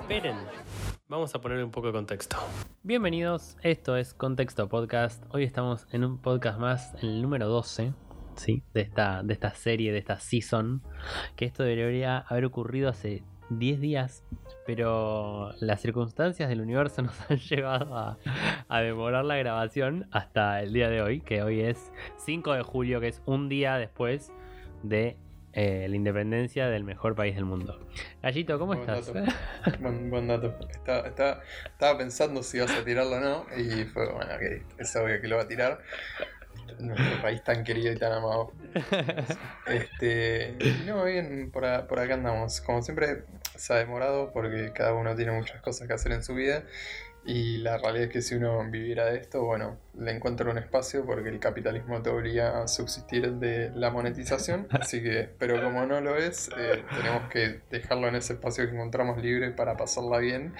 Esperen, vamos a poner un poco de contexto. Bienvenidos, esto es Contexto Podcast. Hoy estamos en un podcast más, en el número 12, ¿sí? De esta, de esta serie, de esta season. Que esto debería haber ocurrido hace 10 días, pero las circunstancias del universo nos han llevado a, a, demorar la grabación hasta el día de hoy, que hoy es 5 de julio, que es un día después de eh, la independencia del mejor país del mundo. Gallito, ¿cómo Buen estás? dato. Buen, buen dato. Estaba, estaba- estaba pensando si ibas a tirarlo o no, y fue, bueno, ok, es obvio que lo va a tirar. Nuestro país tan querido y tan amado. Este, no, bien, por, a- por acá andamos. Como siempre, se ha demorado porque cada uno tiene muchas cosas que hacer en su vida. Y la realidad es que si uno viviera de esto, bueno, le encuentra un espacio porque el capitalismo te obliga a subsistir de la monetización. Así que, pero como no lo es, eh, tenemos que dejarlo en ese espacio que encontramos libre para pasarla bien.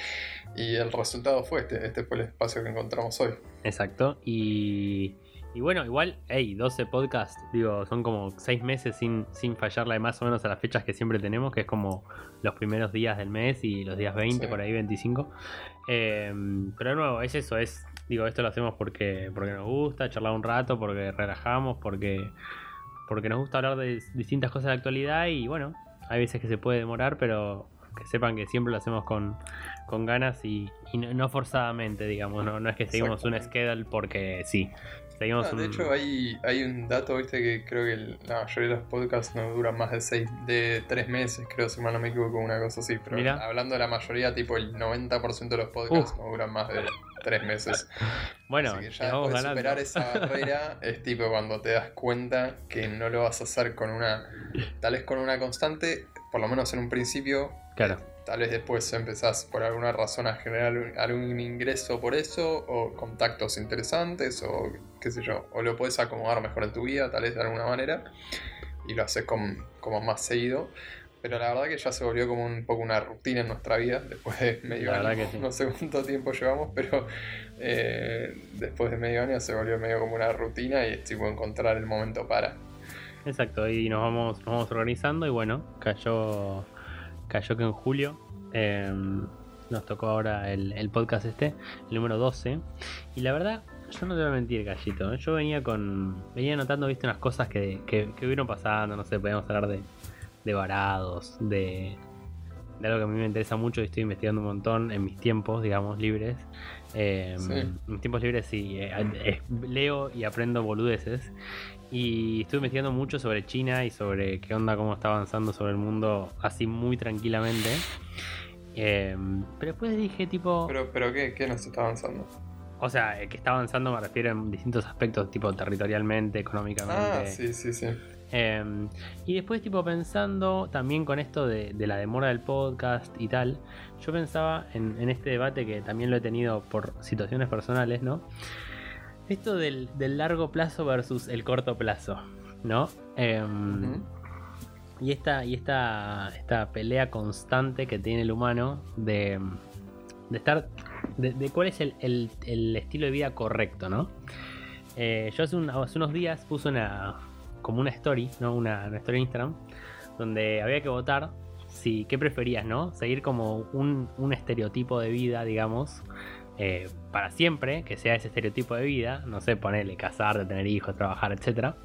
Y el resultado fue este. Este fue el espacio que encontramos hoy. Exacto. Y, y bueno, igual, hey, 12 podcasts, digo, son como 6 meses sin, sin fallarla de más o menos a las fechas que siempre tenemos, que es como los primeros días del mes y los días 20, Sí. por ahí 25. Eh, pero de nuevo, es eso, es, digo, esto lo hacemos porque, porque nos gusta, charlar un rato, porque relajamos, porque, porque nos gusta hablar de distintas cosas de la actualidad y bueno, hay veces que se puede demorar, pero que sepan que siempre lo hacemos con, con ganas y, y no, no forzadamente, digamos, no, no es que seguimos un schedule porque sí. Seguimos Ah, de hecho, hay, hay un dato, viste, que creo que el- la mayoría de los podcasts no duran más de seis, de tres meses, creo, si mal no me equivoco, una cosa así. Pero hablando de la mayoría, tipo el 90% de los podcasts no duran más de tres meses. bueno, Así que ya después de superar esa barrera es tipo cuando te das cuenta que no lo vas a hacer con una, tal vez con una constante, por lo menos en un principio, Claro, Tal vez después empezás por alguna razón a generar algún ingreso por eso, o contactos interesantes, o qué sé yo, o lo puedes acomodar mejor en tu vida, tal vez de alguna manera, y lo haces con- como más seguido. Pero la verdad que ya se volvió como un poco una rutina en nuestra vida, después de medio La año. sí. No sé cuánto tiempo llevamos, pero eh, después de medio año se volvió medio como una rutina y es tipo encontrar el momento para. exacto, y nos vamos, nos vamos organizando y bueno, cayó, cayó que en julio eh, nos tocó ahora el, el podcast este, el número 12, y la verdad, yo no te voy a mentir, Gallito, ¿eh? yo venía con, venía anotando, viste, unas cosas que, que, que hubieron pasando, no sé, podíamos hablar de, de varados, de, de algo que a mí me interesa mucho y estoy investigando un montón en mis tiempos, digamos, libres. Eh, Sí. Mis tiempos libres sí, eh, eh, leo y aprendo boludeces. Y estuve investigando mucho sobre China y sobre qué onda, cómo está avanzando sobre el mundo así muy tranquilamente. Eh, pero después dije tipo... Pero, pero ¿qué, qué nos está avanzando? O sea, eh, que está avanzando me refiero en distintos aspectos, tipo territorialmente, económicamente. Ah, sí, sí, sí. Eh, y después, tipo, pensando también con esto de, de la demora del podcast y tal, yo pensaba en, en este debate que también lo he tenido por situaciones personales, ¿no? Esto del, del largo plazo versus el corto plazo, ¿no? Eh, Ujú. Y esta, y esta, esta pelea constante que tiene el humano de, de estar. De, de cuál es el, el- el estilo de vida correcto, ¿no? Eh, yo hace, un- hace unos días puse una. como una story, ¿no? Una, una story en Instagram. Donde había que votar si. ¿Qué preferías, no? Seguir como un, un estereotipo de vida, digamos. Eh, para siempre, que sea ese estereotipo de vida. No sé, ponerle casarte, tener hijos, trabajar, etcétera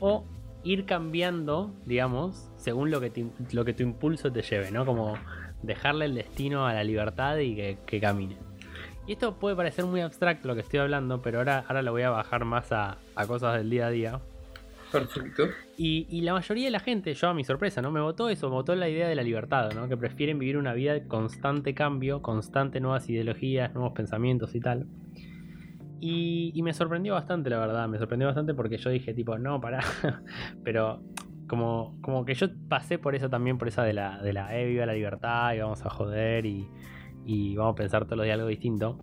o ir cambiando, digamos, según lo que, lo que tu impulso te lleve, ¿no? Como dejarle el destino a la libertad y que, que camine. Y esto puede parecer muy abstracto lo que estoy hablando, pero ahora, ahora lo voy a bajar más a, a cosas del día a día. Perfecto. Y, la mayoría de la gente, yo a mi sorpresa, ¿no? Me votó eso, me votó la idea de la libertad, ¿no? Que prefieren vivir una vida de constante cambio, constante nuevas ideologías, nuevos pensamientos y tal. Y, y me sorprendió bastante, la verdad, me sorprendió bastante porque yo dije, tipo, no, pará. Pero como, como que yo pasé por eso también, por esa de la, de la, eh, viva la libertad y vamos a joder y, y vamos a pensar todos los días algo distinto.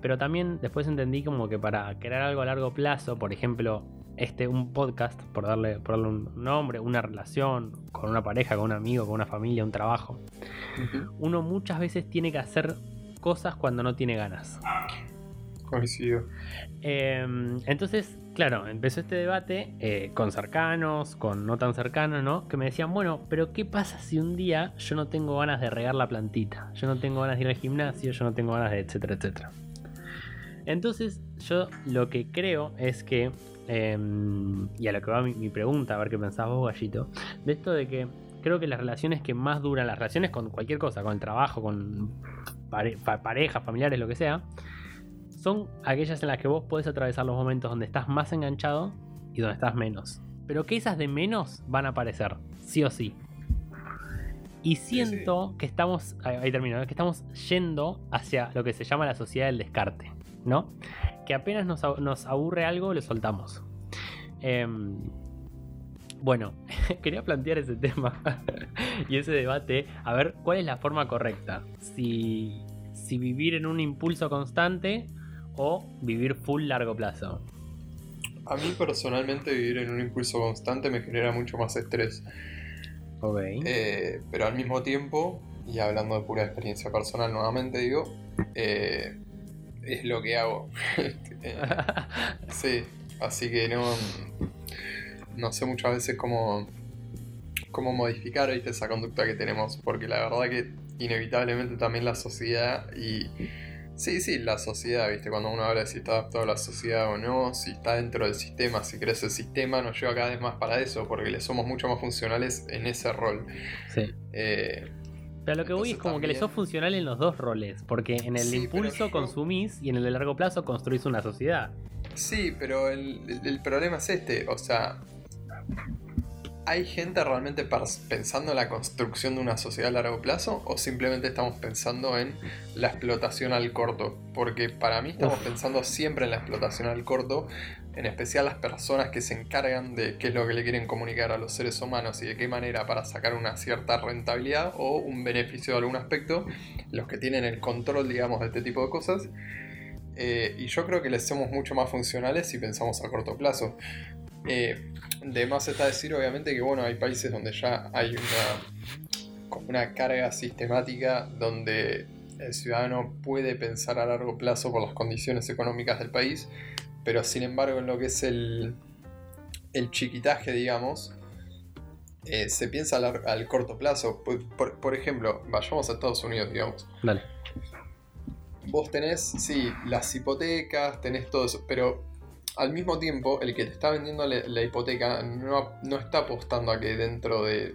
Pero también después entendí como que para crear algo a largo plazo, por ejemplo, este, un podcast, por darle, por darle un nombre, una relación con una pareja, con un amigo, con una familia, un trabajo, uno muchas veces tiene que hacer cosas cuando no tiene ganas. Coincido. Eh, entonces, claro, empezó este debate eh, con cercanos, con no tan cercanos, ¿no? Que me decían, bueno, pero ¿qué pasa si un día yo no tengo ganas de regar la plantita? Yo no tengo ganas de ir al gimnasio, yo no tengo ganas de etcétera, etcétera. Entonces, yo lo que creo es que, em, y a lo que va mi, pregunta, a ver qué pensás vos, Gallito, de esto de que creo que las relaciones que más duran, las relaciones con cualquier cosa, con el trabajo, con parejas, familiares, lo que sea, son aquellas en las que vos podés atravesar los momentos donde estás más enganchado y donde estás menos. Pero que esas de menos van a aparecer, sí o sí. Y siento que estamos, ahí termino, que estamos yendo hacia lo que se llama la sociedad del descarte, ¿no? Que apenas nos, aburre algo, lo soltamos. Em, bueno, quería plantear ese tema y ese debate, a ver cuál es la forma correcta. Si, si vivir en un impulso constante o vivir full largo plazo? A mí personalmente vivir en un impulso constante me genera mucho más estrés. Ok. Eh, pero al mismo tiempo, y hablando de pura experiencia personal nuevamente digo, eh, es lo que hago. Sí, así que no, no sé muchas veces cómo, cómo modificar esa conducta que tenemos, porque la verdad que inevitablemente también la sociedad y Sí, sí, la sociedad, ¿viste? Cuando uno habla de si está adaptado a la sociedad o no, si está dentro del sistema, si crece el sistema, nos lleva cada vez más para eso, porque le somos mucho más funcionales en ese rol. Sí. Eh, pero lo que voy es como que le sos funcional en los dos roles, porque en el impulso consumís y en el de largo plazo construís una sociedad. Sí, pero el, el problema es este, o sea, ¿Hay gente realmente pensando en la construcción de una sociedad a largo plazo o simplemente estamos pensando en la explotación al corto? Porque para mí estamos pensando siempre en la explotación al corto, en especial las personas que se encargan de qué es lo que le quieren comunicar a los seres humanos y de qué manera para sacar una cierta rentabilidad o un beneficio de algún aspecto, los que tienen el control, digamos, de este tipo de cosas. Eh, y yo creo que les somos mucho más funcionales si pensamos a corto plazo. Eh, de más está decir, obviamente, que bueno, hay países donde ya hay una, una carga sistemática donde el ciudadano puede pensar a largo plazo por las condiciones económicas del país, pero sin embargo en lo que es el, el chiquitaje, digamos, eh, se piensa al, corto plazo. Por, ejemplo, vayamos a Estados Unidos, digamos. Vale. Vos tenés, sí, las hipotecas, tenés todo eso, pero al mismo tiempo, el que te está vendiendo la, hipoteca no, no, está apostando a que dentro de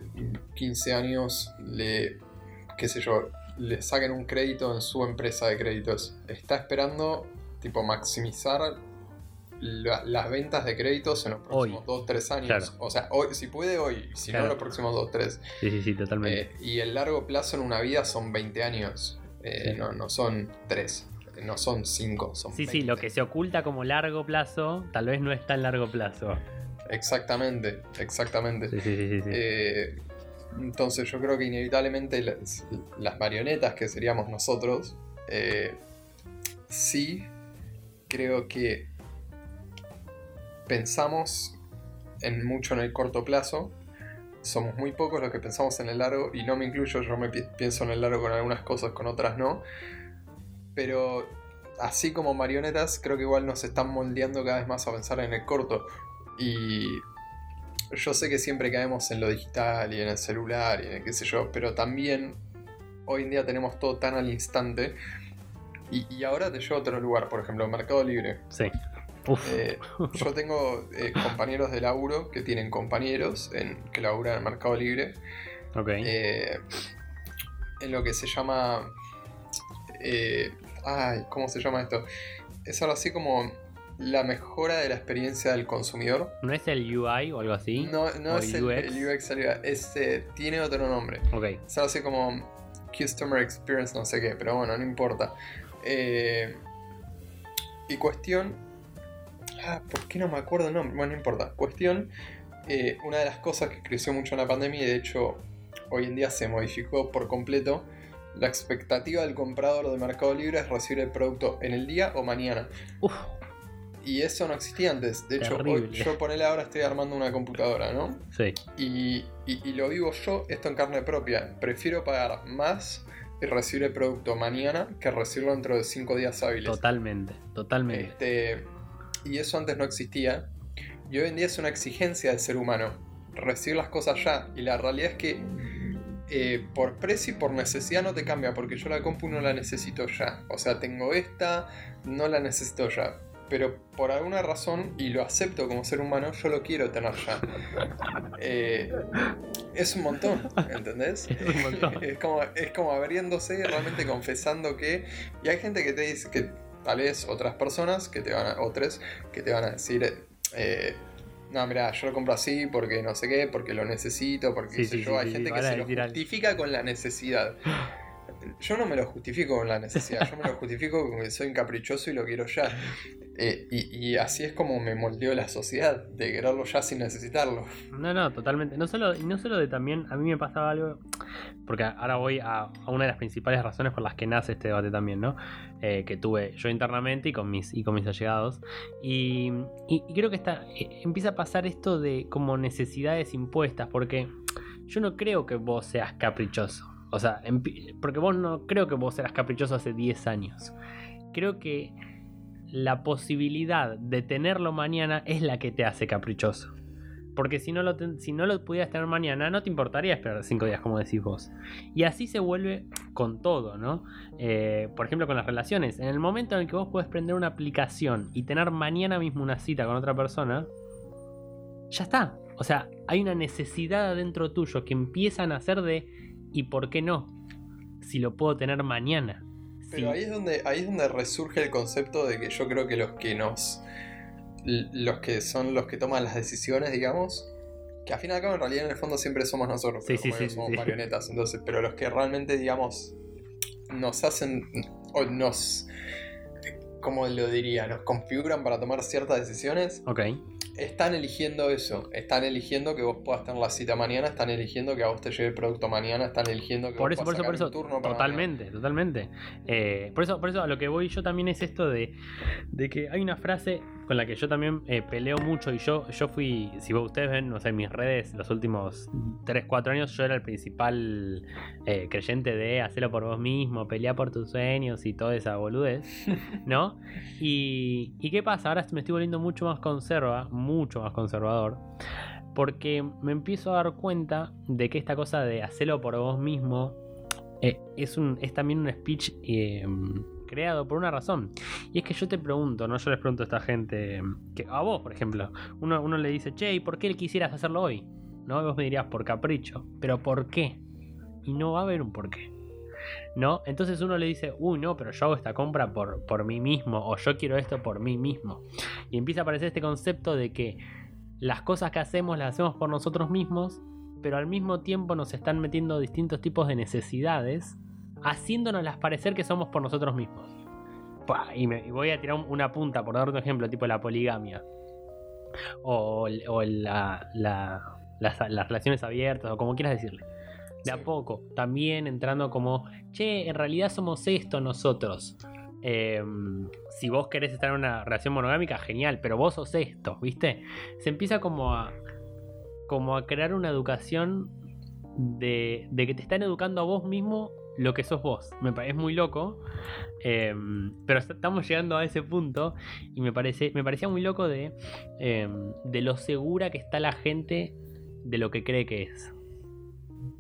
15 años le, qué sé yo, le saquen un crédito en su empresa de créditos. Está esperando, tipo, maximizar las ventas de créditos en los próximos 2-3 años. O sea, hoy, si puede hoy, si no, en los próximos 2-3. Sí, sí, sí, totalmente. Eh, y el largo plazo en una vida son 20 años, eh, no, no son 3 no son 5, son Sí, sí, lo que se oculta como largo plazo, tal vez no es tan largo plazo. Exactamente, exactamente. Sí, sí, sí, eh, entonces yo creo que inevitablemente las, marionetas que seríamos nosotros, eh, sí creo que pensamos en mucho en el corto plazo. Somos muy pocos los que pensamos en el largo y no me incluyo, yo me pienso en el largo con algunas cosas, con otras no pero así como marionetas, creo que igual nos están moldeando cada vez más a pensar en el corto. Y yo sé que siempre caemos en lo digital y en el celular y en qué sé yo, pero también hoy en día tenemos todo tan al instante. Y, ahora te llevo a otro lugar, por ejemplo, Mercado Libre. Sí. Eh, yo tengo eh, compañeros de laburo que tienen compañeros en, que laburan en Mercado Libre. Ok. Eh, en lo que se llama eh, ay, ¿cómo se llama esto? Es algo así como la mejora de la experiencia del consumidor. ¿No es el UI o algo así? No, no es el, UX, eh, tiene otro nombre. Ok. Es algo así como Customer Experience, no sé qué, pero bueno, no importa. Y cuestión. Ah, ¿por qué no me acuerdo el nombre? Bueno, no importa. Cuestión. Eh, una de las cosas que creció mucho en la pandemia y de hecho hoy en día se modificó por completo la expectativa del comprador de Mercado Libre es recibir el producto en el día o mañana. Y eso no existía antes. De hecho, yo ponele ahora estoy armando una computadora, ¿no? Sí. Y, lo vivo yo, esto en carne propia. Prefiero pagar más y recibir el producto mañana que recibirlo dentro de cinco días hábiles. Totalmente, totalmente. Este, y eso antes no existía. Y hoy en día es una exigencia del ser humano, recibir las cosas ya. Y la realidad es que eh, por precio y por necesidad no te cambia, porque yo la compu no la necesito ya. O sea, tengo esta, no la necesito ya. Pero por alguna razón, y lo acepto como ser humano, yo lo quiero tener ya. Eh, es un montón, ¿entendés? Es un montón. es, como, es como abriéndose y realmente confesando que... Y hay gente que te dice que tal vez otras personas que te van a, otras que te van a decir... eh, no, mira, yo lo compro así porque no sé qué, porque lo necesito, porque Sí, qué sé sí, yo. sí, Hay gente que se lo algo. justifica con la necesidad. Yo no me lo justifico con la necesidad, yo me lo justifico con que soy un caprichoso y lo quiero ya. Eh, y, así es como me moldeó la sociedad, de quererlo ya sin necesitarlo. No, no, totalmente. No solo, no solo de también, a mí me pasaba algo, porque ahora voy a, una de las principales razones por las que nace este debate también, ¿no? Eh, que tuve yo internamente y con mis, y con mis allegados. Y, y- creo que está, eh, empieza a pasar esto de como necesidades impuestas, porque yo no creo que vos seas caprichoso. O sea, porque vos no creo que vos eras caprichoso hace 10 años. Creo que la posibilidad de tenerlo mañana es la que te hace caprichoso. Porque si no, lo si no lo pudieras tener mañana, no te importaría esperar 5 días, como decís vos. Y así se vuelve con todo, ¿no? Eh, por ejemplo, con las relaciones. En el momento en el que vos puedes prender una aplicación y tener mañana mismo una cita con otra persona, ya está. O sea, hay una necesidad adentro tuyo que empiezan a hacer de ¿y por qué no? Si lo puedo tener mañana. Pero ahí es donde ahí es donde resurge el concepto de que yo creo que los que nos los que son los que toman las decisiones, digamos, que al fin y al cabo en realidad en el fondo siempre somos nosotros, pero sí, como sí, sí, somos marionetas, entonces, pero los que realmente digamos nos hacen o nos como lo diría, nos configuran para tomar ciertas decisiones, Ok. Están eligiendo eso, están eligiendo que vos puedas tener la cita mañana, están eligiendo que a vos te llegue el producto mañana, están eligiendo que Por vos eso, por eso, por eso. turno para Totalmente, totalmente. Eh, por eso, por eso a lo que voy yo también es esto de, de que hay una frase con la que yo también eh, peleo mucho y yo, yo fui, si vos ustedes ven, no sé, en mis redes los últimos 3, 4 años, yo era el principal eh, creyente de hacerlo por vos mismo, pelear por tus sueños y toda esa boludez, ¿no? Y, ¿y qué pasa? Ahora me estoy volviendo mucho más conserva, mucho más conservador. Porque me empiezo a dar cuenta de que esta cosa de hacerlo por vos mismo eh, es, un, es también un speech eh, creado por una razón. Y es que yo te pregunto, no yo les pregunto a esta gente, que a vos, por ejemplo, uno, uno le dice, che, ¿y por qué quisieras hacerlo hoy? ¿No? Y vos me dirías, por capricho. ¿Pero por qué? Y no va a haber un por qué. ¿No? Entonces uno le dice, uy, no, pero yo hago esta compra por, por mí mismo, o yo quiero esto por mí mismo. Y empieza a aparecer este concepto de que las cosas que hacemos las hacemos por nosotros mismos, pero al mismo tiempo nos están metiendo distintos tipos de necesidades, haciéndonos parecer que somos por nosotros mismos. Pua, Y, me, y voy a tirar un- una punta, por darte un ejemplo, tipo la poligamia. O, la- la- las, las relaciones abiertas, o como quieras decirle. De a poco, también entrando como, che, en realidad somos esto nosotros. Eh, si vos querés estar en una relación monogámica, genial, pero vos sos esto, ¿viste? Se empieza como a, como a crear una educación de, de que te están educando a vos mismo lo que sos vos. Me parece muy loco, eh, pero est- estamos llegando a ese punto y me, parece, me parecía muy loco de, eh, de lo segura que está la gente de lo que cree que es.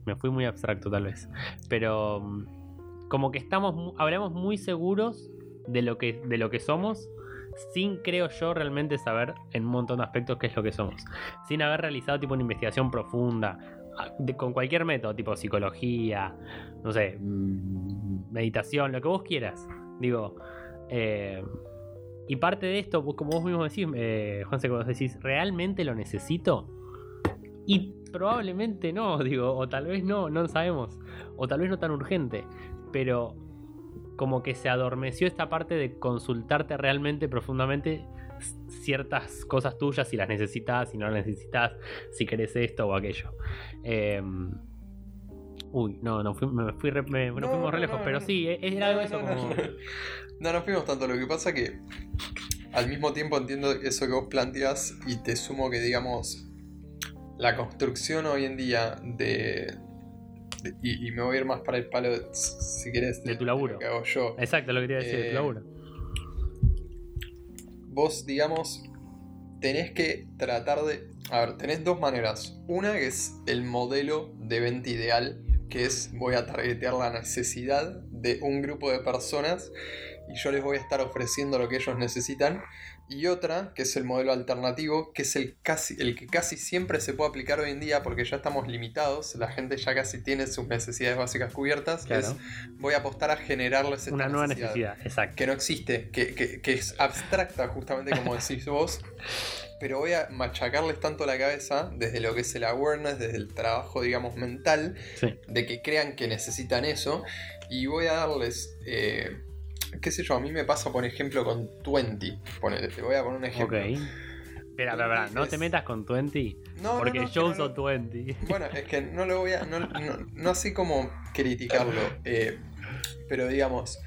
Me fui muy abstracto tal vez, pero como que estamos, hablamos muy seguros de lo que, de lo que somos sin, creo yo, realmente saber en un montón de aspectos qué es lo que somos. Sin haber realizado tipo una investigación profunda, con cualquier método, tipo psicología, no sé, mm, meditación, lo que vos quieras. Digo, eh, y parte de esto, como vos mismo decís, eh, Juanse, vos decís, ¿realmente lo necesito? Y probablemente no, digo, o tal vez no, no sabemos, o tal vez no tan urgente, pero como que se adormeció esta parte de consultarte realmente profundamente ciertas cosas tuyas si las necesitas, si no las necesitas, si querés esto o aquello. Eh, uy, no, no fui- me fui re- me- no No, fuimos re lejos, no, pero sí, e- era algo eso no, como... no, no. Fuimos tanto. Lo que pasa que al mismo tiempo entiendo eso que vos planteás y te sumo que, digamos, la construcción hoy en día de. de- y, y me voy a ir más para el palo, de- si querés, De tu laburo. lo que hago yo. Exacto, lo que quería decir, Eh, laburo. Vos, digamos, tenés que tratar de... A ver, tenés dos maneras. Una que es el modelo de venta ideal, que es voy a targetear la necesidad de un grupo de personas y yo les voy a estar ofreciendo lo que ellos necesitan y otra, que es el modelo alternativo, que es el, casi, el que casi siempre se puede aplicar hoy en día porque ya estamos limitados, la gente ya casi tiene sus necesidades básicas cubiertas, es voy a apostar a generarles una nueva necesidad, exacto. Que no existe, que, que, es abstracta justamente como decís vos, pero voy a machacarles tanto la cabeza desde lo que es el awareness, desde el trabajo, digamos, mental, de que crean que necesitan eso, y voy a darles... Eh, qué sé yo, a mí me pasa, por ejemplo, con 20. Ponete, te voy a poner un ejemplo. Ok. Espera, espera, espera, no te metas con 20. No, porque yo uso 20. Bueno, es que no lo voy a. No, no, así como criticarlo. Eh, pero digamos,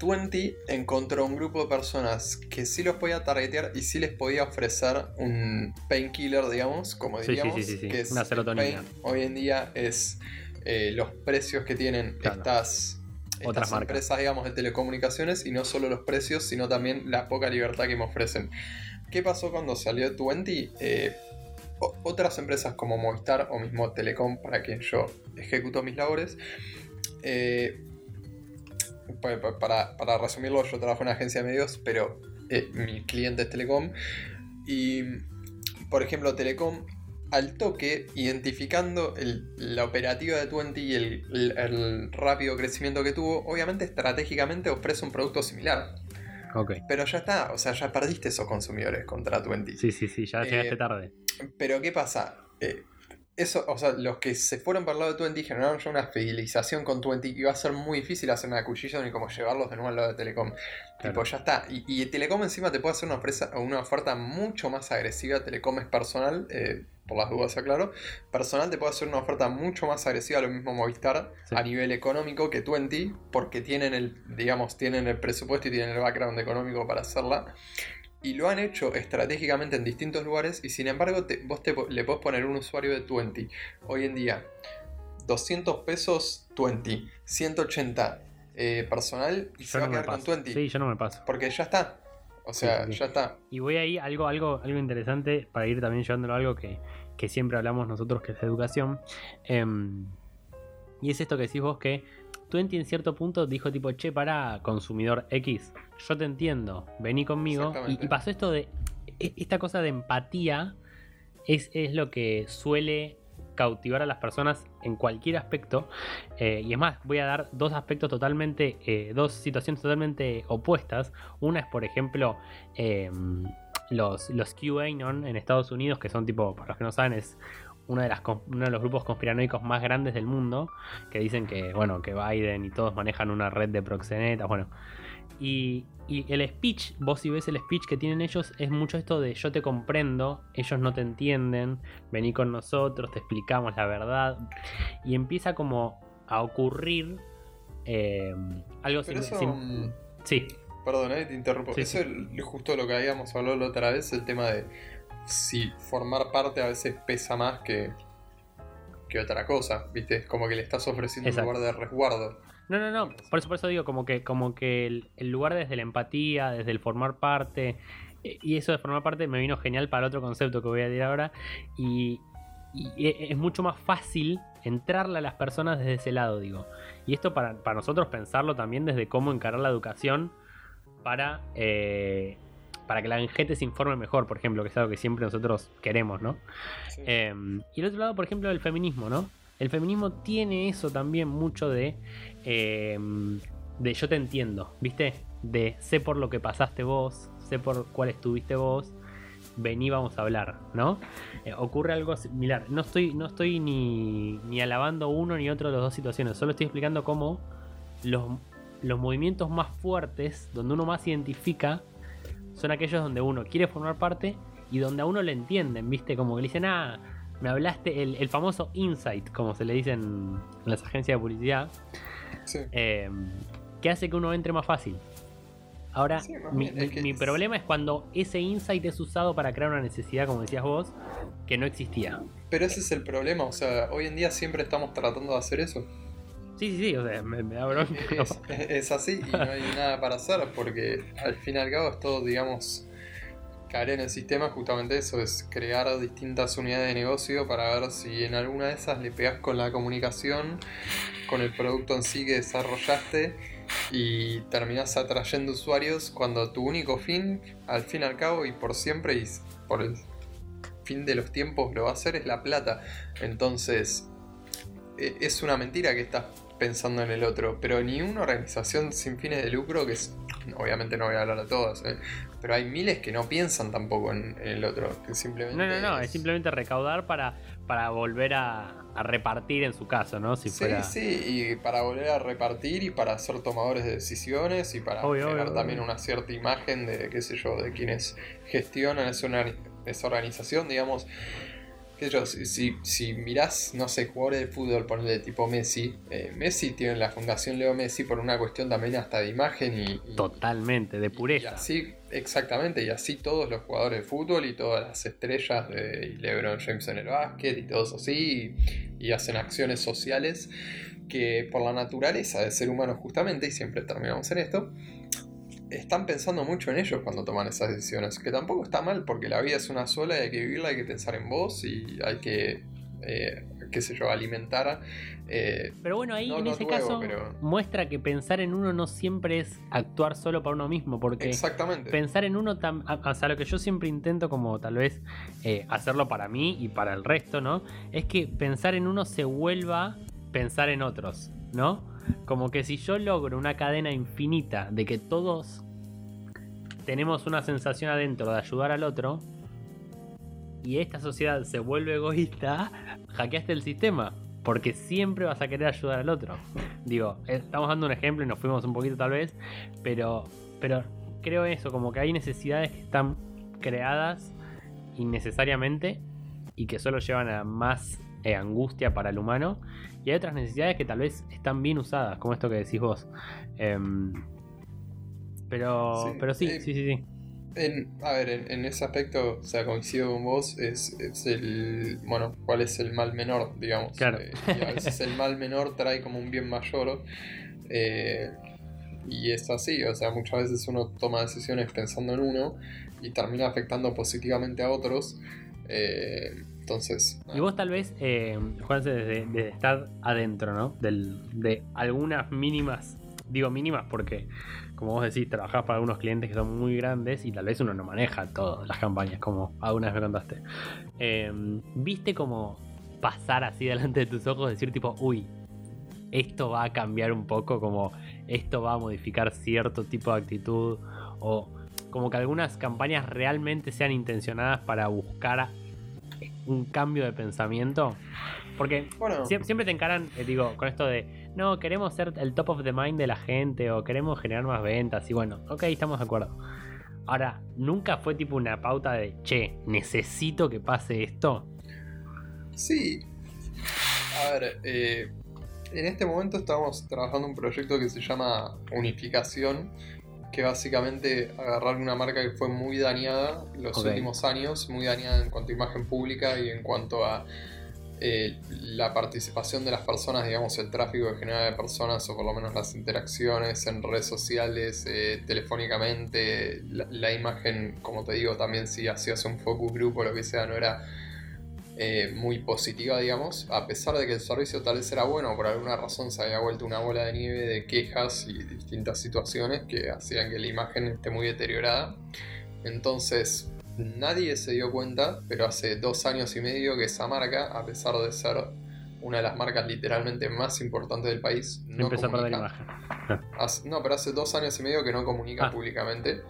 20 encontró un grupo de personas que sí los podía targetear y sí les podía ofrecer un painkiller, digamos, como diríamos. Sí, sí, sí, que es Una serotonina. hoy en día es eh, los precios que tienen estas otras empresas, digamos, de telecomunicaciones y no solo los precios, sino también la poca libertad que me ofrecen. ¿Qué pasó cuando salió 20? Eh, otras empresas como Movistar o mismo Telecom, para quien yo ejecuto mis labores, eh, para, para, resumirlo, yo trabajo en una agencia de medios, pero eh, mi cliente es Telecom. Y, por ejemplo, Telecom al toque, identificando la operativa de Twenty y el, rápido crecimiento que tuvo, obviamente estratégicamente ofrece un producto similar. Okay. Pero ya está, o sea, ya perdiste esos consumidores contra Twenty. Sí, sí, sí, ya llegaste eh, tarde. Pero ¿qué pasa? Eh, eso, o sea, los que se fueron por el lado de Twenty generaron ya una fidelización con Twenty y va a ser muy difícil hacer una acquisition y como llevarlos de nuevo al lado de Telecom. Tipo, ya está. Y, Telecom encima te puede hacer una, una oferta mucho más agresiva. Telecom es personal. Eh, por las dudas aclaro, personal te puede hacer una oferta mucho más agresiva lo mismo Movistar a nivel económico que Twenty, porque tienen el, digamos, tienen el presupuesto y tienen el background económico para hacerla. Y lo han hecho estratégicamente en distintos lugares y sin embargo vos te, le podés poner un usuario de Twenty. Hoy en día, 200 pesos Twenty, 180 eh, personal y se va a quedar con Twenty. Sí, yo no me paso. Porque ya está. O sea, ya está. Y voy ahí algo, algo, algo interesante para ir también llevándolo a algo que, siempre hablamos nosotros, que es educación. Em, y es esto que decís vos que Twenty en cierto punto dijo tipo, che, para consumidor X, yo te entiendo, vení conmigo. Y, y, pasó esto de, e, esta cosa de empatía es, es lo que suele cautivar a las personas en cualquier aspecto. Eh, y es más, voy a dar dos aspectos totalmente, eh, dos situaciones totalmente opuestas. Una es, por ejemplo, em, los, los QAnon en Estados Unidos, que son tipo, para los que no saben, es uno de, las, uno de los grupos conspiranoicos más grandes del mundo, que dicen que, bueno, que Biden y todos manejan una red de proxenetas, bueno. Y, y el speech, vos si ves el speech que tienen ellos, es mucho esto de yo te comprendo, ellos no te entienden, vení con nosotros, te explicamos la verdad. Y empieza como a ocurrir eh, algo Pero Sí. Perdón, eh, te interrumpo. eso es justo lo que habíamos hablado la otra vez, el tema de si formar parte a veces pesa más que, que otra cosa, ¿viste? Es como que le estás ofreciendo un lugar de resguardo. No, no, no. Por eso, por eso digo, como que, como que el, lugar desde la empatía, desde el formar parte. Eh, y eso de formar parte me vino genial para otro concepto que voy a decir ahora. Y, e, es mucho más fácil entrarle a las personas desde ese lado, digo. Y esto para, nosotros pensarlo también desde cómo encarar la educación para, eh, para que la gente se informe mejor, por ejemplo, que es algo que siempre nosotros queremos, ¿no? Em, y el otro lado, por ejemplo, el feminismo, ¿no? El feminismo tiene eso también mucho de. Em, de yo te entiendo, ¿viste? De sé por lo que pasaste vos, sé por cuál estuviste vos, vení, vamos a hablar, ¿no? Eh, ocurre algo similar. No estoy, no estoy ni, ni alabando uno ni otro de las dos situaciones, solo estoy explicando cómo los, los movimientos más fuertes, donde uno más identifica, son aquellos donde uno quiere formar parte y donde a uno le entienden, ¿viste? Como que le dicen, ah me hablaste, el, famoso insight, como se le dice en, las agencias de publicidad, eh, que hace que uno entre más fácil. Ahora, mi, problema es cuando ese insight es usado para crear una necesidad, como decías vos, que no existía. Pero ese es el problema, o sea, hoy en día siempre estamos tratando de hacer eso. Sí, sí, sí, o sea, me, da bronca. Es, así y no hay nada para hacer porque al fin y al cabo es todo, digamos, caer en el sistema justamente eso, es crear distintas unidades de negocio para ver si en alguna de esas le pegas con la comunicación, con el producto en sí que desarrollaste y terminás atrayendo usuarios cuando tu único fin, al fin y al cabo y por siempre y por el fin de los tiempos lo va a hacer es la plata. Entonces, e, es una mentira que estás pensando en el otro, pero ni una organización sin fines de lucro, que es, obviamente no voy a hablar a todas, ¿eh? pero hay miles que no piensan tampoco en, el otro, que simplemente... No, no, no, es, simplemente recaudar para, para volver a, repartir en su caso, ¿no? Si sí, sí, y para volver a repartir y para ser tomadores de decisiones y para generar también una cierta imagen de, qué sé yo, de quienes gestionan esa, esa organización, digamos si, si, mirás, no sé, jugadores de fútbol, ponle tipo Messi, eh, Messi tiene la Fundación Leo Messi por una cuestión también hasta de imagen y. Totalmente, de pureza. Y así, exactamente, y así todos los jugadores de fútbol y todas las estrellas de LeBron James en el básquet y todos así, y hacen acciones sociales que por la naturaleza del ser humano, justamente, y siempre terminamos en esto, están pensando mucho en ellos cuando toman esas decisiones. Que tampoco está mal porque la vida es una sola y hay que vivirla, hay que pensar en vos y hay que, eh, qué sé yo, alimentar. Eh, pero bueno, ahí en ese caso muestra que pensar en uno no siempre es actuar solo para uno mismo. Porque Exactamente. pensar en uno, o sea, lo que yo siempre intento como tal vez eh, hacerlo para mí y para el resto, ¿no? Es que pensar en uno se vuelva pensar en otros, ¿no? Como que si yo logro una cadena infinita de que todos tenemos una sensación adentro de ayudar al otro y esta sociedad se vuelve egoísta, hackeaste el sistema. Porque siempre vas a querer ayudar al otro. Digo, estamos dando un ejemplo y nos fuimos un poquito tal vez, pero, pero creo eso, como que hay necesidades que están creadas innecesariamente y que solo llevan a más eh, angustia para el humano y hay otras necesidades que tal vez están bien usadas, como esto que decís vos. Em, pero, sí, pero sí, eh, sí, sí, sí. En, a ver, en, ese aspecto, o sea, coincido con vos, es, el, bueno, cuál es el mal menor, digamos. Claro. Eh, y a veces el mal menor trae como un bien mayor. Eh, y es así, o sea, muchas veces uno toma decisiones pensando en uno y termina afectando positivamente a otros. Entonces. Y vos tal vez, eh, Juanse, desde, estar adentro, ¿no? de algunas mínimas, digo mínimas porque, como vos decís, trabajás para algunos clientes que son muy grandes y tal vez uno no maneja todas las campañas, como alguna vez me contaste. Eh, ¿Viste como pasar así delante de tus ojos, decir tipo, uy, esto va a cambiar un poco, como esto va a modificar cierto tipo de actitud o como que algunas campañas realmente sean intencionadas para buscar un cambio de pensamiento? Porque siempre, te encaran, eh, digo, con esto de, no, queremos ser el top of the mind de la gente o queremos generar más ventas y bueno, ok, estamos de acuerdo. Ahora, ¿nunca fue tipo una pauta de, che, necesito que pase esto? Sí. A ver, eh, en este momento estamos trabajando un proyecto que se llama Unificación, que básicamente agarrar una marca que fue muy dañada los últimos años, muy dañada en cuanto a imagen pública y en cuanto a eh, la participación de las personas, digamos, el tráfico que genera de personas o por lo menos las interacciones en redes sociales, eh, telefónicamente, la, imagen, como te digo, también si hacías un focus group o lo que sea, no era eh, muy positiva, digamos, a pesar de que el servicio tal vez era bueno, por alguna razón se había vuelto una bola de nieve de quejas y distintas situaciones que hacían que la imagen esté muy deteriorada. Entonces, nadie se dio cuenta, pero hace dos años y medio que esa marca, a pesar de ser una de las marcas literalmente más importantes del país. No Empezó a perder imagen. no, pero hace dos años y medio que no comunica ah. públicamente.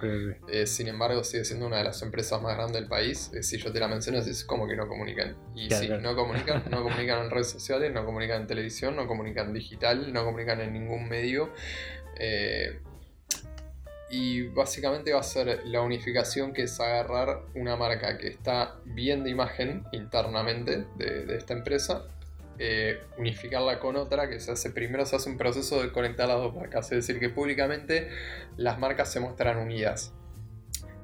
Eh, sin embargo, sigue siendo una de las empresas más grandes del país. Eh, si yo te la menciono, es como que no comunican. Y sí, no comunican, no comunican en redes sociales, no comunican en televisión, no comunican digital, no comunican en ningún medio. Eh, y básicamente va a ser la unificación que es agarrar una marca que está bien de imagen internamente de, de esta empresa eh, unificarla con otra, que se hace primero se hace un proceso de conectar las dos marcas, es decir, que públicamente las marcas se muestran unidas.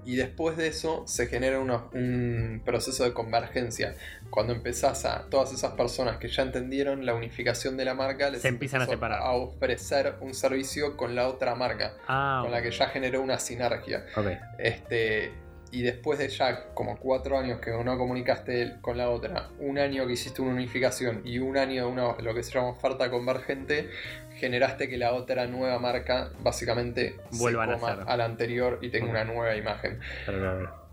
Y después de eso se genera un proceso de convergencia. Cuando empezás a todas esas personas que ya entendieron la unificación de la marca, les se empiezan a separar. A ofrecer un servicio con la otra marca, ah, con la que ya generó una sinergia. Este, y después de ya como cuatro años que no comunicaste con la otra, un año que hiciste una unificación y un año de una, lo que se llama oferta convergente, generaste que la otra nueva marca básicamente Vuelvan a la anterior y tenga una nueva imagen.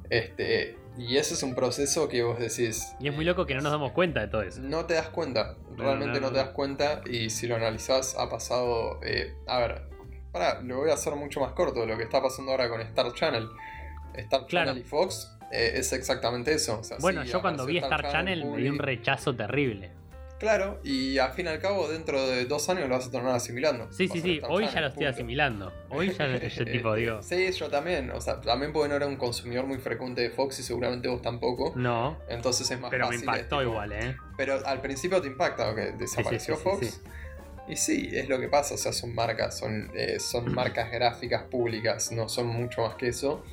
Este, y ese es un proceso que vos decís, Y es muy loco que no nos damos cuenta de todo eso. no te das cuenta, realmente no, no, no. te das cuenta y si lo analizás ha pasado, eh, a ver, para, lo voy a hacer mucho más corto, lo que está pasando ahora con Star Channel. Star Claro. Channel y Fox eh, es exactamente eso. o sea, Bueno, sí, yo cuando vi apareció Star Channel me di un rechazo terrible. Claro, y al fin y al cabo, dentro de dos años lo vas a terminar asimilando. Sí, sí, sí, Star hoy Channel, ya lo estoy asimilando. Hoy ya yo tipo digo, Sí, yo también. O sea, también porque no era un consumidor muy frecuente de Fox y seguramente vos tampoco. no, Entonces es más pero me fácil. es impactó tipo- igual, ¿eh? Pero al principio te impacta, ok, desapareció sí, sí, Fox. sí. Y sí, es lo que pasa, o sea, son marcas, son, eh, son marcas gráficas públicas, no son mucho más que eso.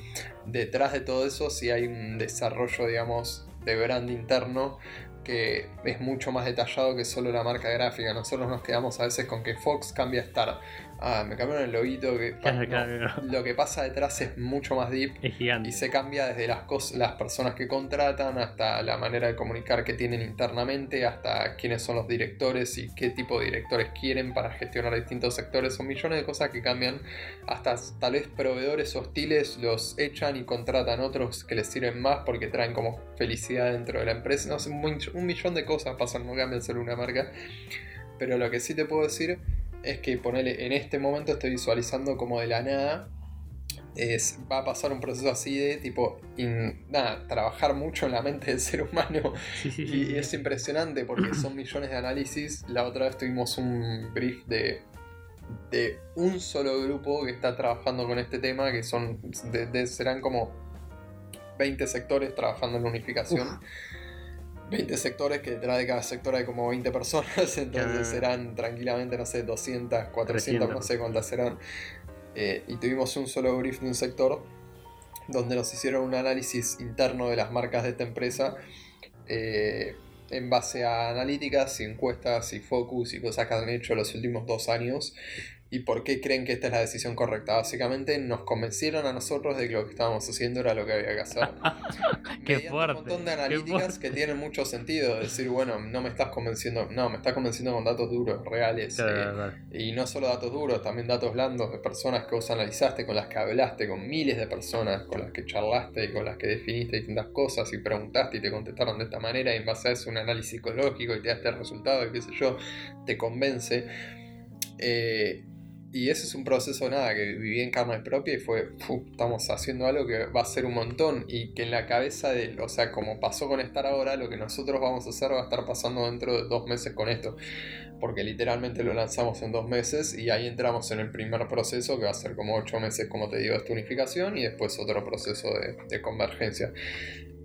Detrás de todo eso sí hay un desarrollo, digamos, de brand interno que es mucho más detallado que solo la marca gráfica. Nosotros nos quedamos a veces con que Fox cambia Star. Ah, me cambiaron el loguito. Que... Claro, no, claro, Lo que pasa detrás es mucho más deep Es gigante. y se cambia desde las, cos- las personas que contratan hasta la manera de comunicar que tienen internamente, hasta quiénes son los directores y qué tipo de directores quieren para gestionar distintos sectores. Son millones de cosas que cambian. Hasta tal vez proveedores hostiles los echan y contratan otros que les sirven más porque traen como felicidad dentro de la empresa. No sé, un, un millón de cosas pasan, no cambia solo una marca. Pero lo que sí te puedo decir es que ponele, en este momento estoy visualizando como de la nada es, va a pasar un proceso así de tipo, in- nada, trabajar mucho en la mente del ser humano Sí, sí, sí. y es impresionante porque son millones de análisis. La otra vez tuvimos un brief de, de un solo grupo que está trabajando con este tema, que son de- de- serán como 20 sectores trabajando en la unificación. 20 sectores que detrás de cada sector hay como 20 personas, entonces Claro. serán tranquilamente, no sé, 200, 400, 300. no sé cuántas serán. Eh, y tuvimos un solo brief de un sector donde nos hicieron un análisis interno de las marcas de esta empresa eh, en base a analíticas y encuestas y focus y cosas que han hecho los últimos dos años y por qué creen que esta es la decisión correcta. Básicamente nos convencieron a nosotros de que lo que estábamos haciendo era lo que había que hacer. Qué fuerte, Un montón de analíticas que tienen mucho sentido. Decir, bueno, no me estás convenciendo, no, me estás convenciendo con datos duros, reales. Claro, eh, y no solo datos duros, también datos blandos de personas que vos analizaste, con las que hablaste, con miles de personas, con las que charlaste y con las que definiste distintas cosas y preguntaste y te contestaron de esta manera y en base a eso un análisis psicológico y te da este resultado y qué sé yo, te convence. Eh, y ese es un proceso, nada, que viví en carne propia y fue, "Fu, estamos haciendo algo que va a ser un montón y que en la cabeza de, o sea, como pasó con estar ahora, lo que nosotros vamos a hacer va a estar pasando dentro de dos meses con esto porque literalmente lo lanzamos en dos meses y ahí entramos en el primer proceso que va a ser como ocho meses, como te digo, esta unificación y después otro proceso de, de convergencia.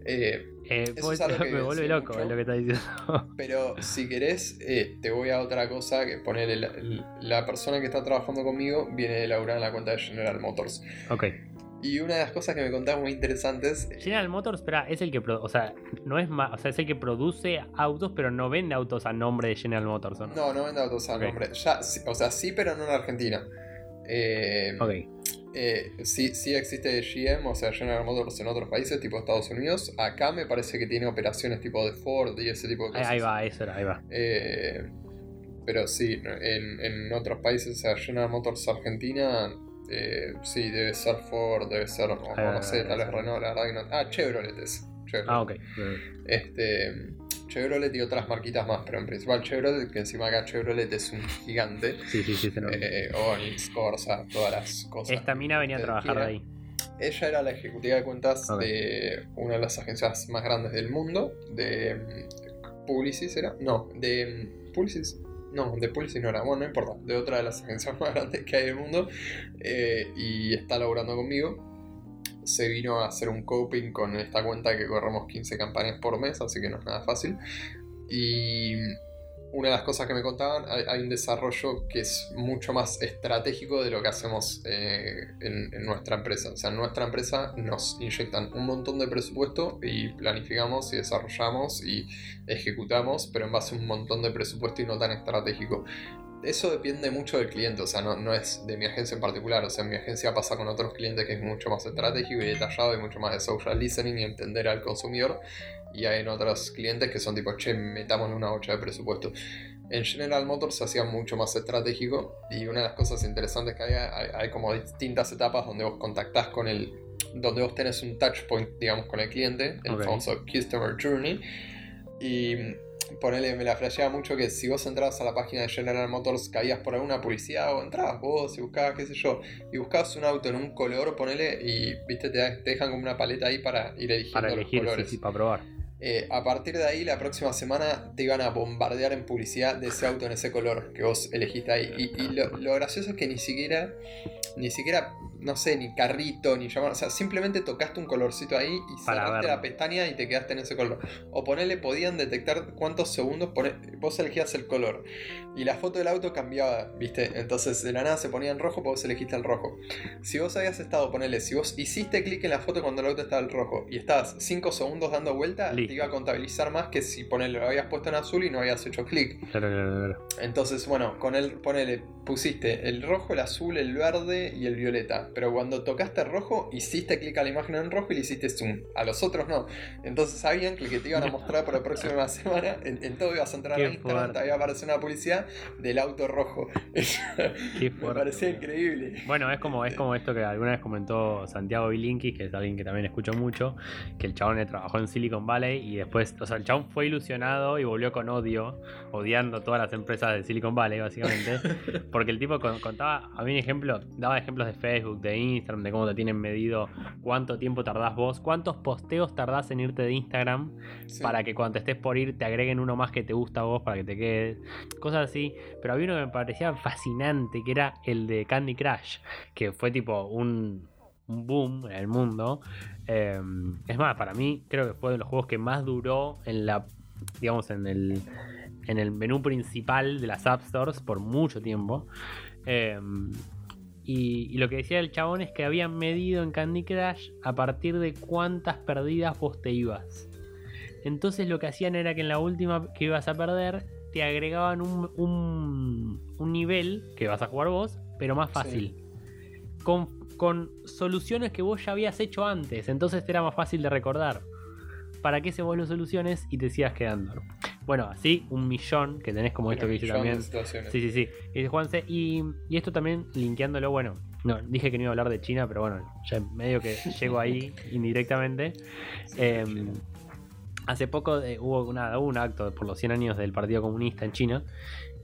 Eh, Eh, Eso es algo que me vuelve loco mucho. lo que estás diciendo. pero si querés, eh, te voy a otra cosa que ponerle la, la persona que está trabajando conmigo viene de laburar en la cuenta de General Motors. ok. Y una de las cosas que me contaba muy interesantes eh, General Motors, espera, es el que o sea, no es más, o sea, es el que produce autos, pero no vende autos a nombre de General Motors, ¿o ¿no? No, no vende autos a Ok. nombre. Ya, o sea, sí, pero no en Argentina. Eh, Ok. Eh, sí, sí existe GM, o sea, General Motors en otros países, tipo Estados Unidos. Acá me parece que tiene operaciones tipo de Ford y ese tipo de Ahí, cosas. ahí va, eso era, ahí va. Eh, pero sí, en, en otros países, o sea, General Motors Argentina, eh, sí, debe ser Ford, debe ser, o, o no sé, tal vez Renault, la verdad que no. Ah, Chevrolet es. Chevrolet. Ah, ok. Este, Chevrolet y otras marquitas más, pero en principal Chevrolet, que encima acá Chevrolet es un gigante. Sí, sí, sí, se nota. Eh, Onix, Corsa, todas las cosas. Esta mina venía a trabajar de ahí. Ella era la ejecutiva de cuentas de una de las agencias más grandes del mundo, de mm, Publicis, ¿era? No, de mm, Publicis. No, de Publicis no era, bueno, no importa, de otra de las agencias más grandes que hay del mundo, eh, y está laburando conmigo. Se vino a hacer un coping con esta cuenta que corremos 15 campañas por mes, así que no es nada fácil. Y una de las cosas que me contaban, hay, un desarrollo que es mucho más estratégico de lo que hacemos eh, en, en nuestra empresa. O sea, en nuestra empresa nos inyectan un montón de presupuesto y planificamos y desarrollamos y ejecutamos, pero en base a un montón de presupuesto y no tan estratégico. Eso depende mucho del cliente, o sea, no, no es de mi agencia en particular, o sea, en mi agencia pasa con otros clientes que es mucho más estratégico y detallado y mucho más de social listening y entender al consumidor. Y hay en otros clientes que son tipo, che, metamos una bocha de presupuesto. En General Motors se hacía mucho más estratégico y una de las cosas interesantes que hay, hay, hay como distintas etapas donde vos contactás con el, donde vos tenés un touch point, digamos, con el cliente, el Ok. famoso Customer Journey. Y ponele, me la flasheaba mucho que si vos entrabas a la página de General Motors, caías por alguna publicidad o entrabas vos y buscabas, qué sé yo, y buscabas un auto en un color, ponele, y viste, te, te dejan como una paleta ahí para ir eligiendo Para los elegir, sí, colores. sí, para probar. Eh, a partir de ahí, la próxima semana te iban a bombardear en publicidad de ese auto en ese color que vos elegiste ahí. Y, y lo, lo gracioso es que ni siquiera, ni siquiera, no sé, ni carrito, ni llamar, o sea, simplemente tocaste un colorcito ahí y cerraste la pestaña y te quedaste en ese color. O ponele, podían detectar cuántos segundos pone- vos elegías el color. Y la foto del auto cambiaba, ¿viste? Entonces de la nada se ponía en rojo, pues vos elegiste el rojo. Si vos habías estado, ponele, si vos hiciste clic en la foto cuando el auto estaba en rojo y estabas 5 segundos dando vuelta, Listo. te iba a contabilizar más que si ponele, lo habías puesto en azul y no habías hecho clic. Claro, claro, claro. Entonces, bueno, con él, ponele, pusiste el rojo, el azul, el verde y el violeta. Pero cuando tocaste rojo, hiciste clic a la imagen en rojo y le hiciste zoom. A los otros no. Entonces sabían que el que te iban a mostrar por la próxima semana, en, en todo ibas a entrar a Instagram, te iba a aparecer una publicidad del auto rojo. Qué Me parecía increíble. Bueno, es como, es como esto que alguna vez comentó Santiago Bilinkis, que es alguien que también escucho mucho, que el chabón trabajó en Silicon Valley y después, o sea, el chabón fue ilusionado y volvió con odio, odiando todas las empresas de Silicon Valley, básicamente, porque el tipo con- contaba, a mí un ejemplo, daba ejemplos de Facebook, de Instagram, de cómo te tienen medido, cuánto tiempo tardás vos, cuántos posteos tardás en irte de Instagram Sí. para que cuando te estés por ir te agreguen uno más que te gusta a vos para que te quedes. Cosas así. Pero había uno que me parecía fascinante, que era el de Candy Crush, que fue tipo un, un boom en el mundo. Eh, es más, para mí creo que fue de los juegos que más duró en la, digamos, en el, en el menú principal de las App Stores por mucho tiempo. Eh, y, y lo que decía el chabón es que habían medido en Candy Crush a partir de cuántas perdidas vos te ibas. Entonces lo que hacían era que en la última que ibas a perder te agregaban un, un, un nivel que vas a jugar vos, pero más fácil. Con, con soluciones que vos ya habías hecho antes. Entonces te era más fácil de recordar. ¿Para qué se vos las soluciones y te sigas quedando? Bueno, así un millón que tenés como esto que de también. Sí, sí, sí. Y dice Juanse, y, y esto también linkeándolo, bueno, no, dije que no iba a hablar de China, pero bueno, ya medio que llego ahí indirectamente. Eh, hace poco eh, hubo, una, hubo un acto por los 100 años del Partido Comunista en China.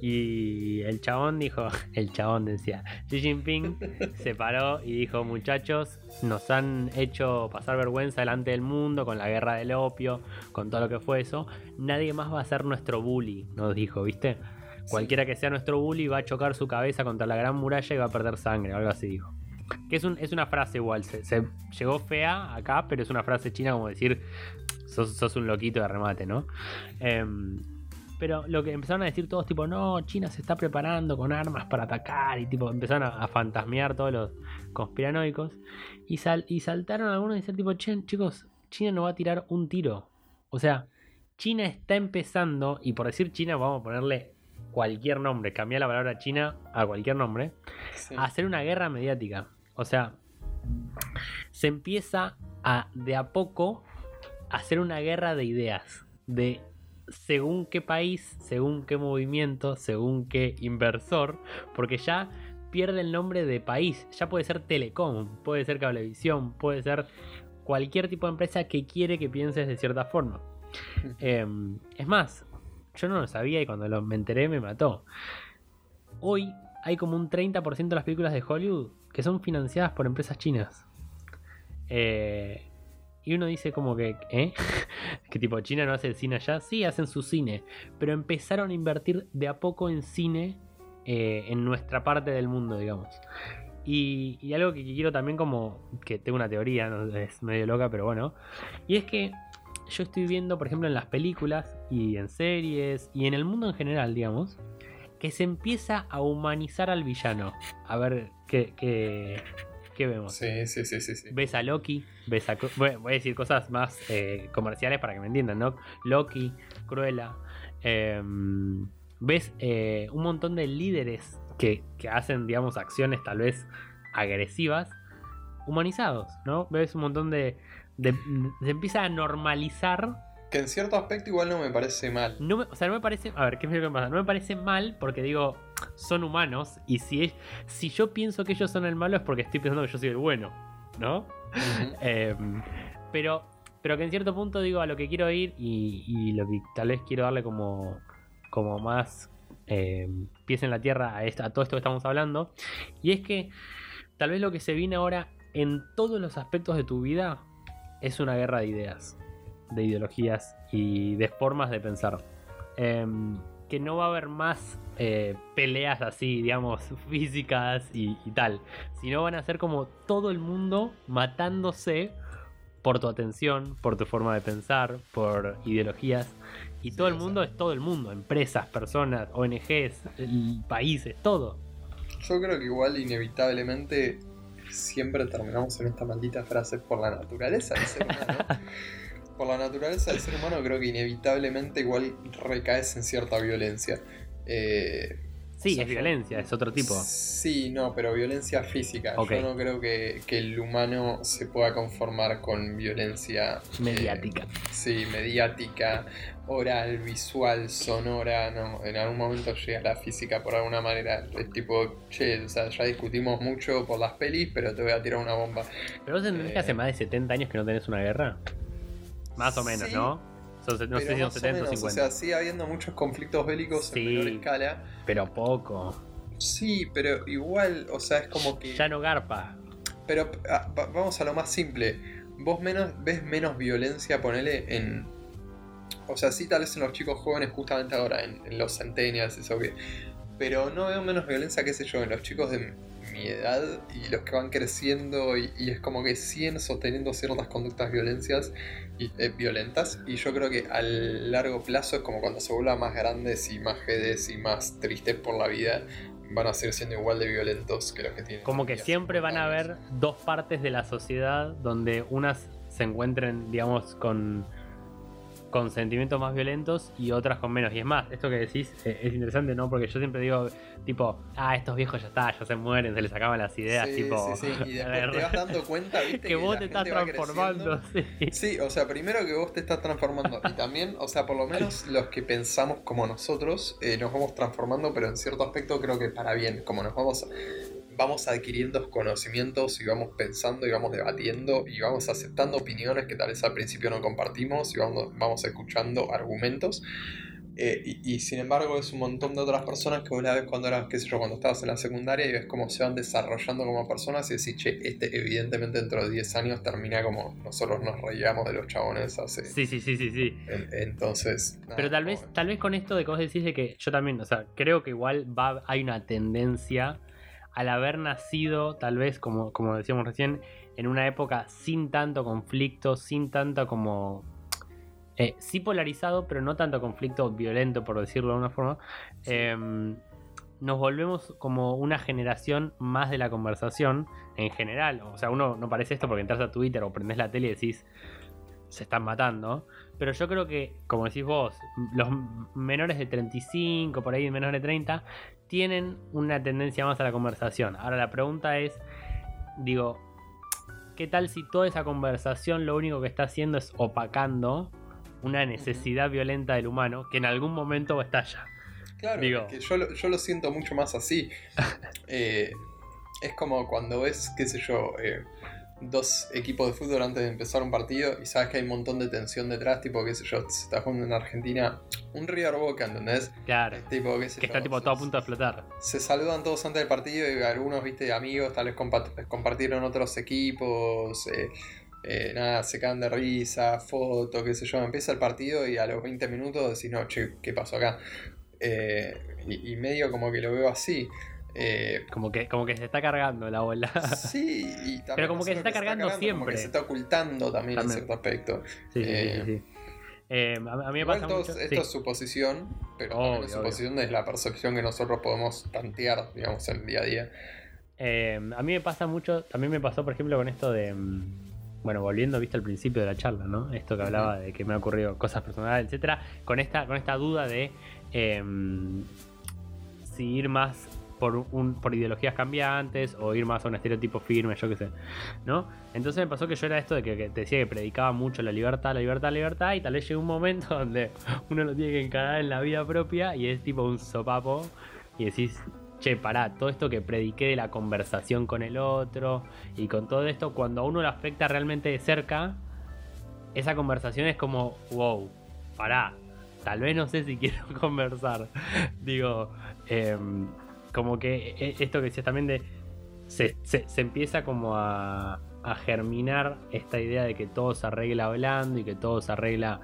Y el chabón dijo, el chabón decía, Xi Jinping se paró y dijo, muchachos, nos han hecho pasar vergüenza delante del mundo con la guerra del opio, con todo lo que fue eso. Nadie más va a ser nuestro bully, nos dijo, ¿viste? Cualquiera que sea nuestro bully va a chocar su cabeza contra la gran muralla y va a perder sangre, algo así dijo. Que es, un- es una frase igual, se, se llegó fea acá, pero es una frase china como decir, sos, sos un loquito de remate, ¿no? Em, pero lo que empezaron a decir todos, tipo, no, China se está preparando con armas para atacar, y tipo, empezaron a, a fantasmear todos los conspiranoicos, y, sal- y saltaron algunos y decir, tipo, che, chicos, China no va a tirar un tiro. O sea, China está empezando, y por decir China vamos a ponerle cualquier nombre, cambiar la palabra China a cualquier nombre, Sí. a hacer una guerra mediática. O sea, se empieza a de a poco a hacer una guerra de ideas, de según qué país, según qué movimiento, según qué inversor, porque ya pierde el nombre de país, ya puede ser telecom, puede ser cablevisión, puede ser cualquier tipo de empresa que quiere que pienses de cierta forma. Eh, es más, yo no lo sabía y cuando lo, me enteré me mató. Hoy hay como un 30% de las películas de Hollywood que son financiadas por empresas chinas. Eh, y uno dice como que, ¿eh? que tipo China no hace el cine allá. Sí, hacen su cine, pero empezaron a invertir de a poco en cine eh, en nuestra parte del mundo, digamos. Y, algo que quiero también como, que tengo una teoría, es medio loca, pero bueno. Y es que yo estoy viendo, por ejemplo, en las películas y en series y en el mundo en general, digamos, que se empieza a humanizar al villano. A ver qué, qué, qué vemos. Sí, sí, sí, sí. sí. Ves a Loki, ves a. Voy a decir cosas más eh, comerciales para que me entiendan, ¿no? Loki, Cruella, em, ves eh, un montón de líderes que, que hacen, digamos, acciones tal vez agresivas, humanizados, ¿no? Ves un montón de, de- se empieza a normalizar. Que en cierto aspecto igual no me parece mal. No me- o sea, no me parece. A ver, ¿qué es lo que pasa? No me parece mal porque digo, son humanos. Y si, es- si yo pienso que ellos son el malo es porque estoy pensando que yo soy el bueno, ¿no? Eh, pero, pero que en cierto punto digo a lo que quiero ir y, y lo que tal vez quiero darle como, como más eh, pies en la tierra a, esta- a todo esto que estamos hablando. Y es que tal vez lo que se viene ahora en todos los aspectos de tu vida es una guerra de ideas, de ideologías y de formas de pensar. Em, que no va a haber más eh, peleas así, digamos, físicas y, y tal, sino van a ser como todo el mundo matándose por tu atención, por tu forma de pensar, por ideologías. Y Sí, todo el mundo es todo el mundo, empresas, personas, ONGs, países, todo. Yo creo que igual inevitablemente siempre terminamos en esta maldita frase por la naturaleza del ser humano. Por la naturaleza del ser humano creo que inevitablemente igual recaes en cierta violencia. Eh, Sí, o sea, es violencia, es otro tipo. Sí, no, pero violencia física. Yo no creo que, que el humano se pueda conformar con violencia eh, Mediática. Sí, mediática, oral, visual, sonora, no, en algún momento llega la física por alguna manera. Es tipo, che, o sea, ya discutimos mucho por las pelis, pero te voy a tirar una bomba. Pero vos entendés que Eh. hace más de 70 años que no tenés una guerra. Más o menos, Sí, ¿no? Son, no sé pero si son más o 70 o menos, 50. O sea, sigue habiendo muchos conflictos bélicos Sí. en menor escala. pero poco. Sí, pero igual, o sea, es como que... Ya no garpa. Pero ah, va- vamos a lo más simple. Vos menos, ves menos violencia, ponele, en... O sea, sí, tal vez en los chicos jóvenes, justamente ahora, en, en los centennials, eso que... Pero no veo menos violencia, qué sé yo, en los chicos de mi edad y los que van creciendo y, y es como que siguen sosteniendo ciertas conductas violencias violentas y yo creo que a largo plazo es como cuando se vuelvan más grandes y más jedes y más tristes por la vida van a seguir siendo igual de violentos que los que tienen Como que 10, siempre van a 50 años. haber dos partes de la sociedad donde unas se encuentren, digamos, con, con sentimientos más violentos y otras con menos. Y es más, esto que decís eh, es interesante, ¿no? Porque yo siempre digo, tipo, ah, estos viejos ya está, ya se mueren, se les acaban las ideas, Sí, tipo. sí, sí. Y después te vas dando cuenta, viste, que vos te estás transformando. Sí, o sea, primero que vos te estás transformando y también, o sea, por lo menos los que pensamos como nosotros eh, nos vamos transformando, pero en cierto aspecto creo que para bien, como nos vamos vamos adquiriendo conocimientos y vamos pensando y vamos debatiendo y vamos aceptando opiniones que tal vez al principio no compartimos y vamos, vamos escuchando argumentos. Eh, y, y sin embargo es un montón de otras personas que vos la ves cuando eras, qué sé yo, cuando estabas en la secundaria y ves cómo se van desarrollando como personas y decís, che, este evidentemente dentro de 10 años termina como nosotros nos reíamos de los chabones hace... Sí, sí, sí, sí, sí. En- entonces... nada, Pero tal vez, tal vez con esto de que vos decís de que yo también, o sea, creo que igual va, hay una tendencia al haber nacido, tal vez, como, como decíamos recién, en una época sin tanto conflicto, sin tanto como. eh, sí polarizado, pero no tanto conflicto violento, por decirlo de alguna forma. Sí. em, nos volvemos como una generación más de la conversación en general. O sea, uno no parece esto porque entras a Twitter o prendés la tele y decís, se están matando. Pero yo creo que, como decís vos, los menores de 35, por ahí menores de 30, tienen una tendencia más a la conversación. Ahora la pregunta es, digo, ¿qué tal si toda esa conversación lo único que está haciendo es opacando una necesidad violenta del humano que en algún momento estalla? Claro, Digo- es que yo, lo- yo lo siento mucho más así. Eh, es como cuando ves, qué sé yo, eh, dos equipos de fútbol antes de empezar un partido y sabes que hay un montón de tensión detrás, tipo, qué sé yo, se está jugando en Argentina un River Boca, ¿entendés? Claro. Tipo, qué sé Que yo, está tipo se- todo a punto de explotar. se saludan todos antes del partido y algunos, viste, amigos, tal vez compa- compartieron otros equipos, eh, eh, nada, se caen de risa, foto, qué sé yo, empieza el partido y a los 20 minutos decís, no, che, ¿qué pasó acá? Eh, y, y medio como que lo veo así. Eh, Como que, como que se está cargando la bola. sí, y también Pero como que se está cargando como siempre. que se está ocultando también, en También. cierto aspecto. Sí, Eh, sí, sí. Eh, a, mí me pasa mucho. esto sí. es suposición, pero Obvio, también es suposición la percepción que nosotros podemos tantear, digamos, en el día a día. A mí me pasa mucho, también me pasó por ejemplo con esto de, mm, bueno, volviendo, viste, al principio de la charla, ¿no? Esto que hablaba de que me ha ocurrido cosas personales, etcétera, con esta, con esta duda de em, si ir más por, un, por ideologías cambiantes o ir más a un estereotipo firme, yo qué sé, ¿no? Entonces me pasó que yo era esto de que, te decía que predicaba mucho la libertad, la libertad, la libertad, y tal vez llega un momento donde uno lo tiene que encarar en la vida propia y es tipo un sopapo y decís, che, pará, todo esto que prediqué de la conversación con el otro y con todo esto, cuando a uno lo afecta realmente de cerca, esa conversación es como, wow, pará, tal vez no sé si quiero conversar. Digo, em, como que e, esto que decías también de. Se, empieza como a, a, germinar esta idea de que todo se arregla hablando y que todo se arregla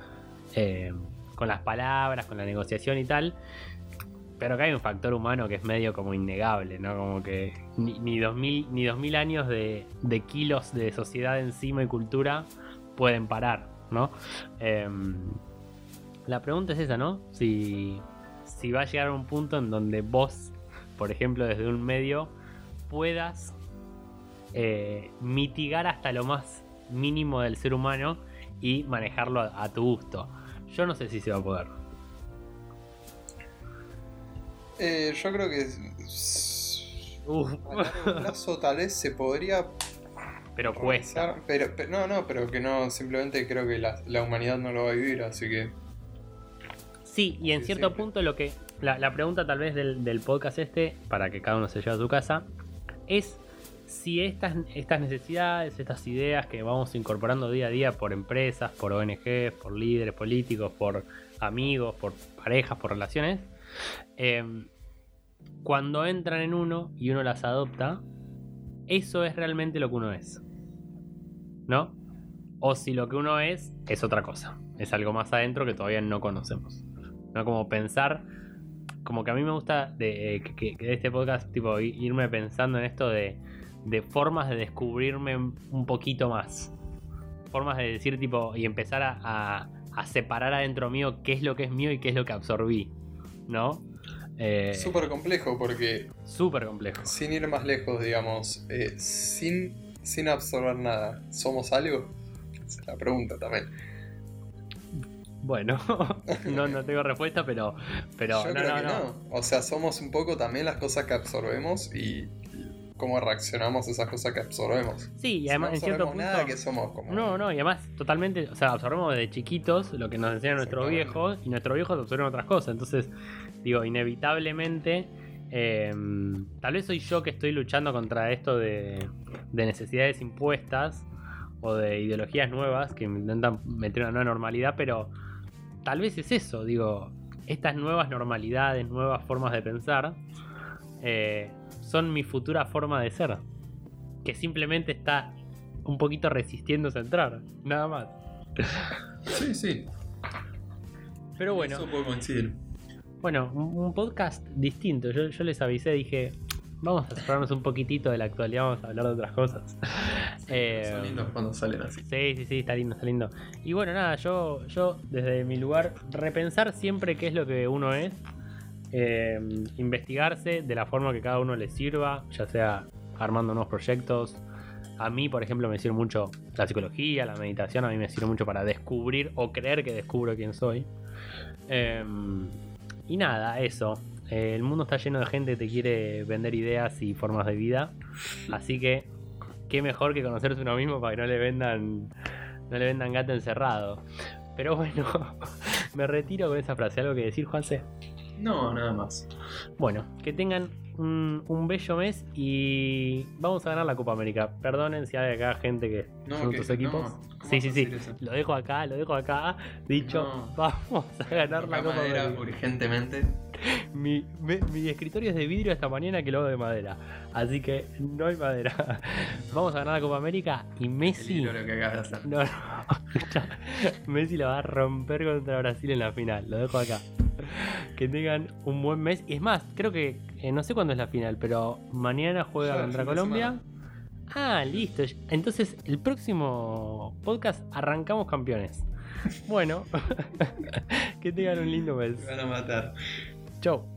em, con las palabras, con la negociación y tal. Pero que hay un factor humano que es medio como innegable, ¿no? Como que ni, ni 2000, ni 2000 años de, de kilos de sociedad encima y cultura pueden parar, ¿no? Em, la pregunta es esa, ¿no? Si, si va a llegar a un punto en donde vos, por ejemplo, desde un medio, puedas eh, mitigar hasta lo más mínimo del ser humano y manejarlo a, tu gusto. Yo no sé si se va a poder. Eh, yo creo que Uf. a plazo tal vez se podría pero cuesta. Pero, no, no, pero que no, simplemente creo que la, humanidad no lo va a vivir, así que. Sí, y en cierto punto lo que. La, pregunta tal vez del, podcast este, para que cada uno se lleve a su casa, es si estas, estas necesidades, estas ideas que vamos incorporando día a día por empresas, por ONGs, por líderes políticos, por amigos, por parejas, por relaciones, em, cuando entran en uno y uno las adopta, eso es realmente lo que uno es. ¿no? O si lo que uno es es otra cosa, es algo más adentro que todavía no conocemos. ¿No? Como pensar, como que a mí me gusta de, eh, que, de este podcast, tipo, irme pensando en esto de, de formas de descubrirme un poquito más. Formas de decir, tipo, y empezar a, a, separar adentro mío qué es lo que es mío y qué es lo que absorbí, ¿no? Eh, súper complejo porque... Súper complejo. Sin ir más lejos, digamos, eh, sin sin absorber nada, ¿somos algo? Esa es la pregunta también. Bueno, no, no tengo respuesta, pero. pero Yo creo que no. O sea, somos un poco también las cosas que absorbemos y cómo reaccionamos a esas cosas que absorbemos. Sí, y además no en cierto punto. nada que somos como. No, no, y además totalmente. O sea, absorbemos desde chiquitos lo que nos enseñan nuestros viejos y nuestros viejos absorben otras cosas. Entonces, digo, inevitablemente Em, tal vez soy yo que estoy luchando contra esto de, necesidades impuestas o de ideologías nuevas que intentan meter una nueva normalidad, pero tal vez es eso, digo, estas nuevas normalidades, nuevas formas de pensar, eh, son mi futura forma de ser, que simplemente está un poquito resistiéndose a entrar, nada más. Sí, sí. Pero bueno. Eso puedo coincidir. Bueno, un, podcast distinto. Yo, les avisé, dije, vamos a separarnos un poquitito de la actualidad, vamos a hablar de otras cosas. Eh, son lindos cuando salen así. Sí, sí, sí, está lindo, está lindo. Y bueno, nada, yo, yo desde mi lugar, repensar siempre qué es lo que uno es. Eh, investigarse de la forma que cada uno le sirva, ya sea armando nuevos proyectos. A mí, por ejemplo, me sirve mucho la psicología, la meditación, a mí me sirve mucho para descubrir o creer que descubro quién soy. Eh, y nada, eso. Eh, el mundo está lleno de gente que te quiere vender ideas y formas de vida. Así que, qué mejor que conocerse uno mismo para que no le vendan, no le vendan gato encerrado. Pero bueno, me retiro con esa frase. ¿Algo que decir, Juanse? No, nada más. Bueno, que tengan un, bello mes y vamos a ganar la Copa América. Perdonen si hay acá gente que son otros equipos. sí, sí, sí. Lo dejo acá, lo dejo acá. Dicho, vamos a ganar la Copa América. urgentemente. Mi, mi, escritorio es de vidrio esta mañana que lo hago de madera. Así que no hay madera. Vamos a ganar la Copa América y Messi. Lo que no, no. Messi lo va a romper contra Brasil en la final. Lo dejo acá que tengan un buen mes. Y es más, creo que eh, no sé cuándo es la final, pero mañana juega contra Colombia. Ah, listo. Entonces, el próximo podcast arrancamos campeones. Bueno, que tengan un lindo mes. van a matar. Chau.